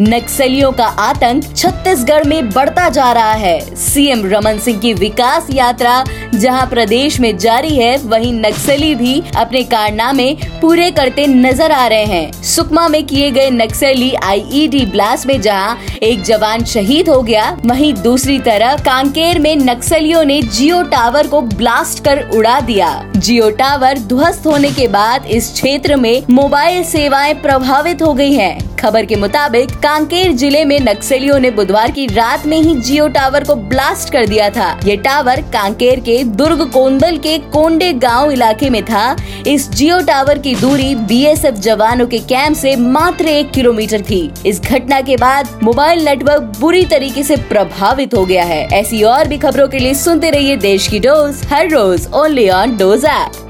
नक्सलियों का आतंक छत्तीसगढ़ में बढ़ता जा रहा है। सीएम रमन सिंह की विकास यात्रा जहाँ प्रदेश में जारी है, वहीं नक्सली भी अपने कारनामे पूरे करते नज़र आ रहे हैं। सुकमा में किए गए नक्सली आईईडी ब्लास्ट में जहाँ एक जवान शहीद हो गया, वहीं दूसरी तरफ़ कांकेर में नक्सलियों ने जियो टावर को ब्लास्ट कर उड़ा दिया। जियो टावर ध्वस्त होने के बाद इस क्षेत्र में मोबाइल सेवाएँ प्रभावित हो गई हैं। खबर के मुताबिक, कांकेर ज़िले में नक्सलियों ने बुधवार की रात में ही जियो टावर को ब्लास्ट कर दिया था। ये टावर कांकेर के दुर्ग कोंदल के कोंडे गाँव इलाके में था। इस जियो टावर की दूरी बीएसएफ जवानों के कैंप से मात्र एक किलोमीटर थी। इस घटना के बाद मोबाइल नेटवर्क बुरी तरीके से प्रभावित हो गया है। ऐसी और भी खबरों के लिए सुनते रहिए देश की डोज, हर रोज ओनली ऑन डोज ऐप।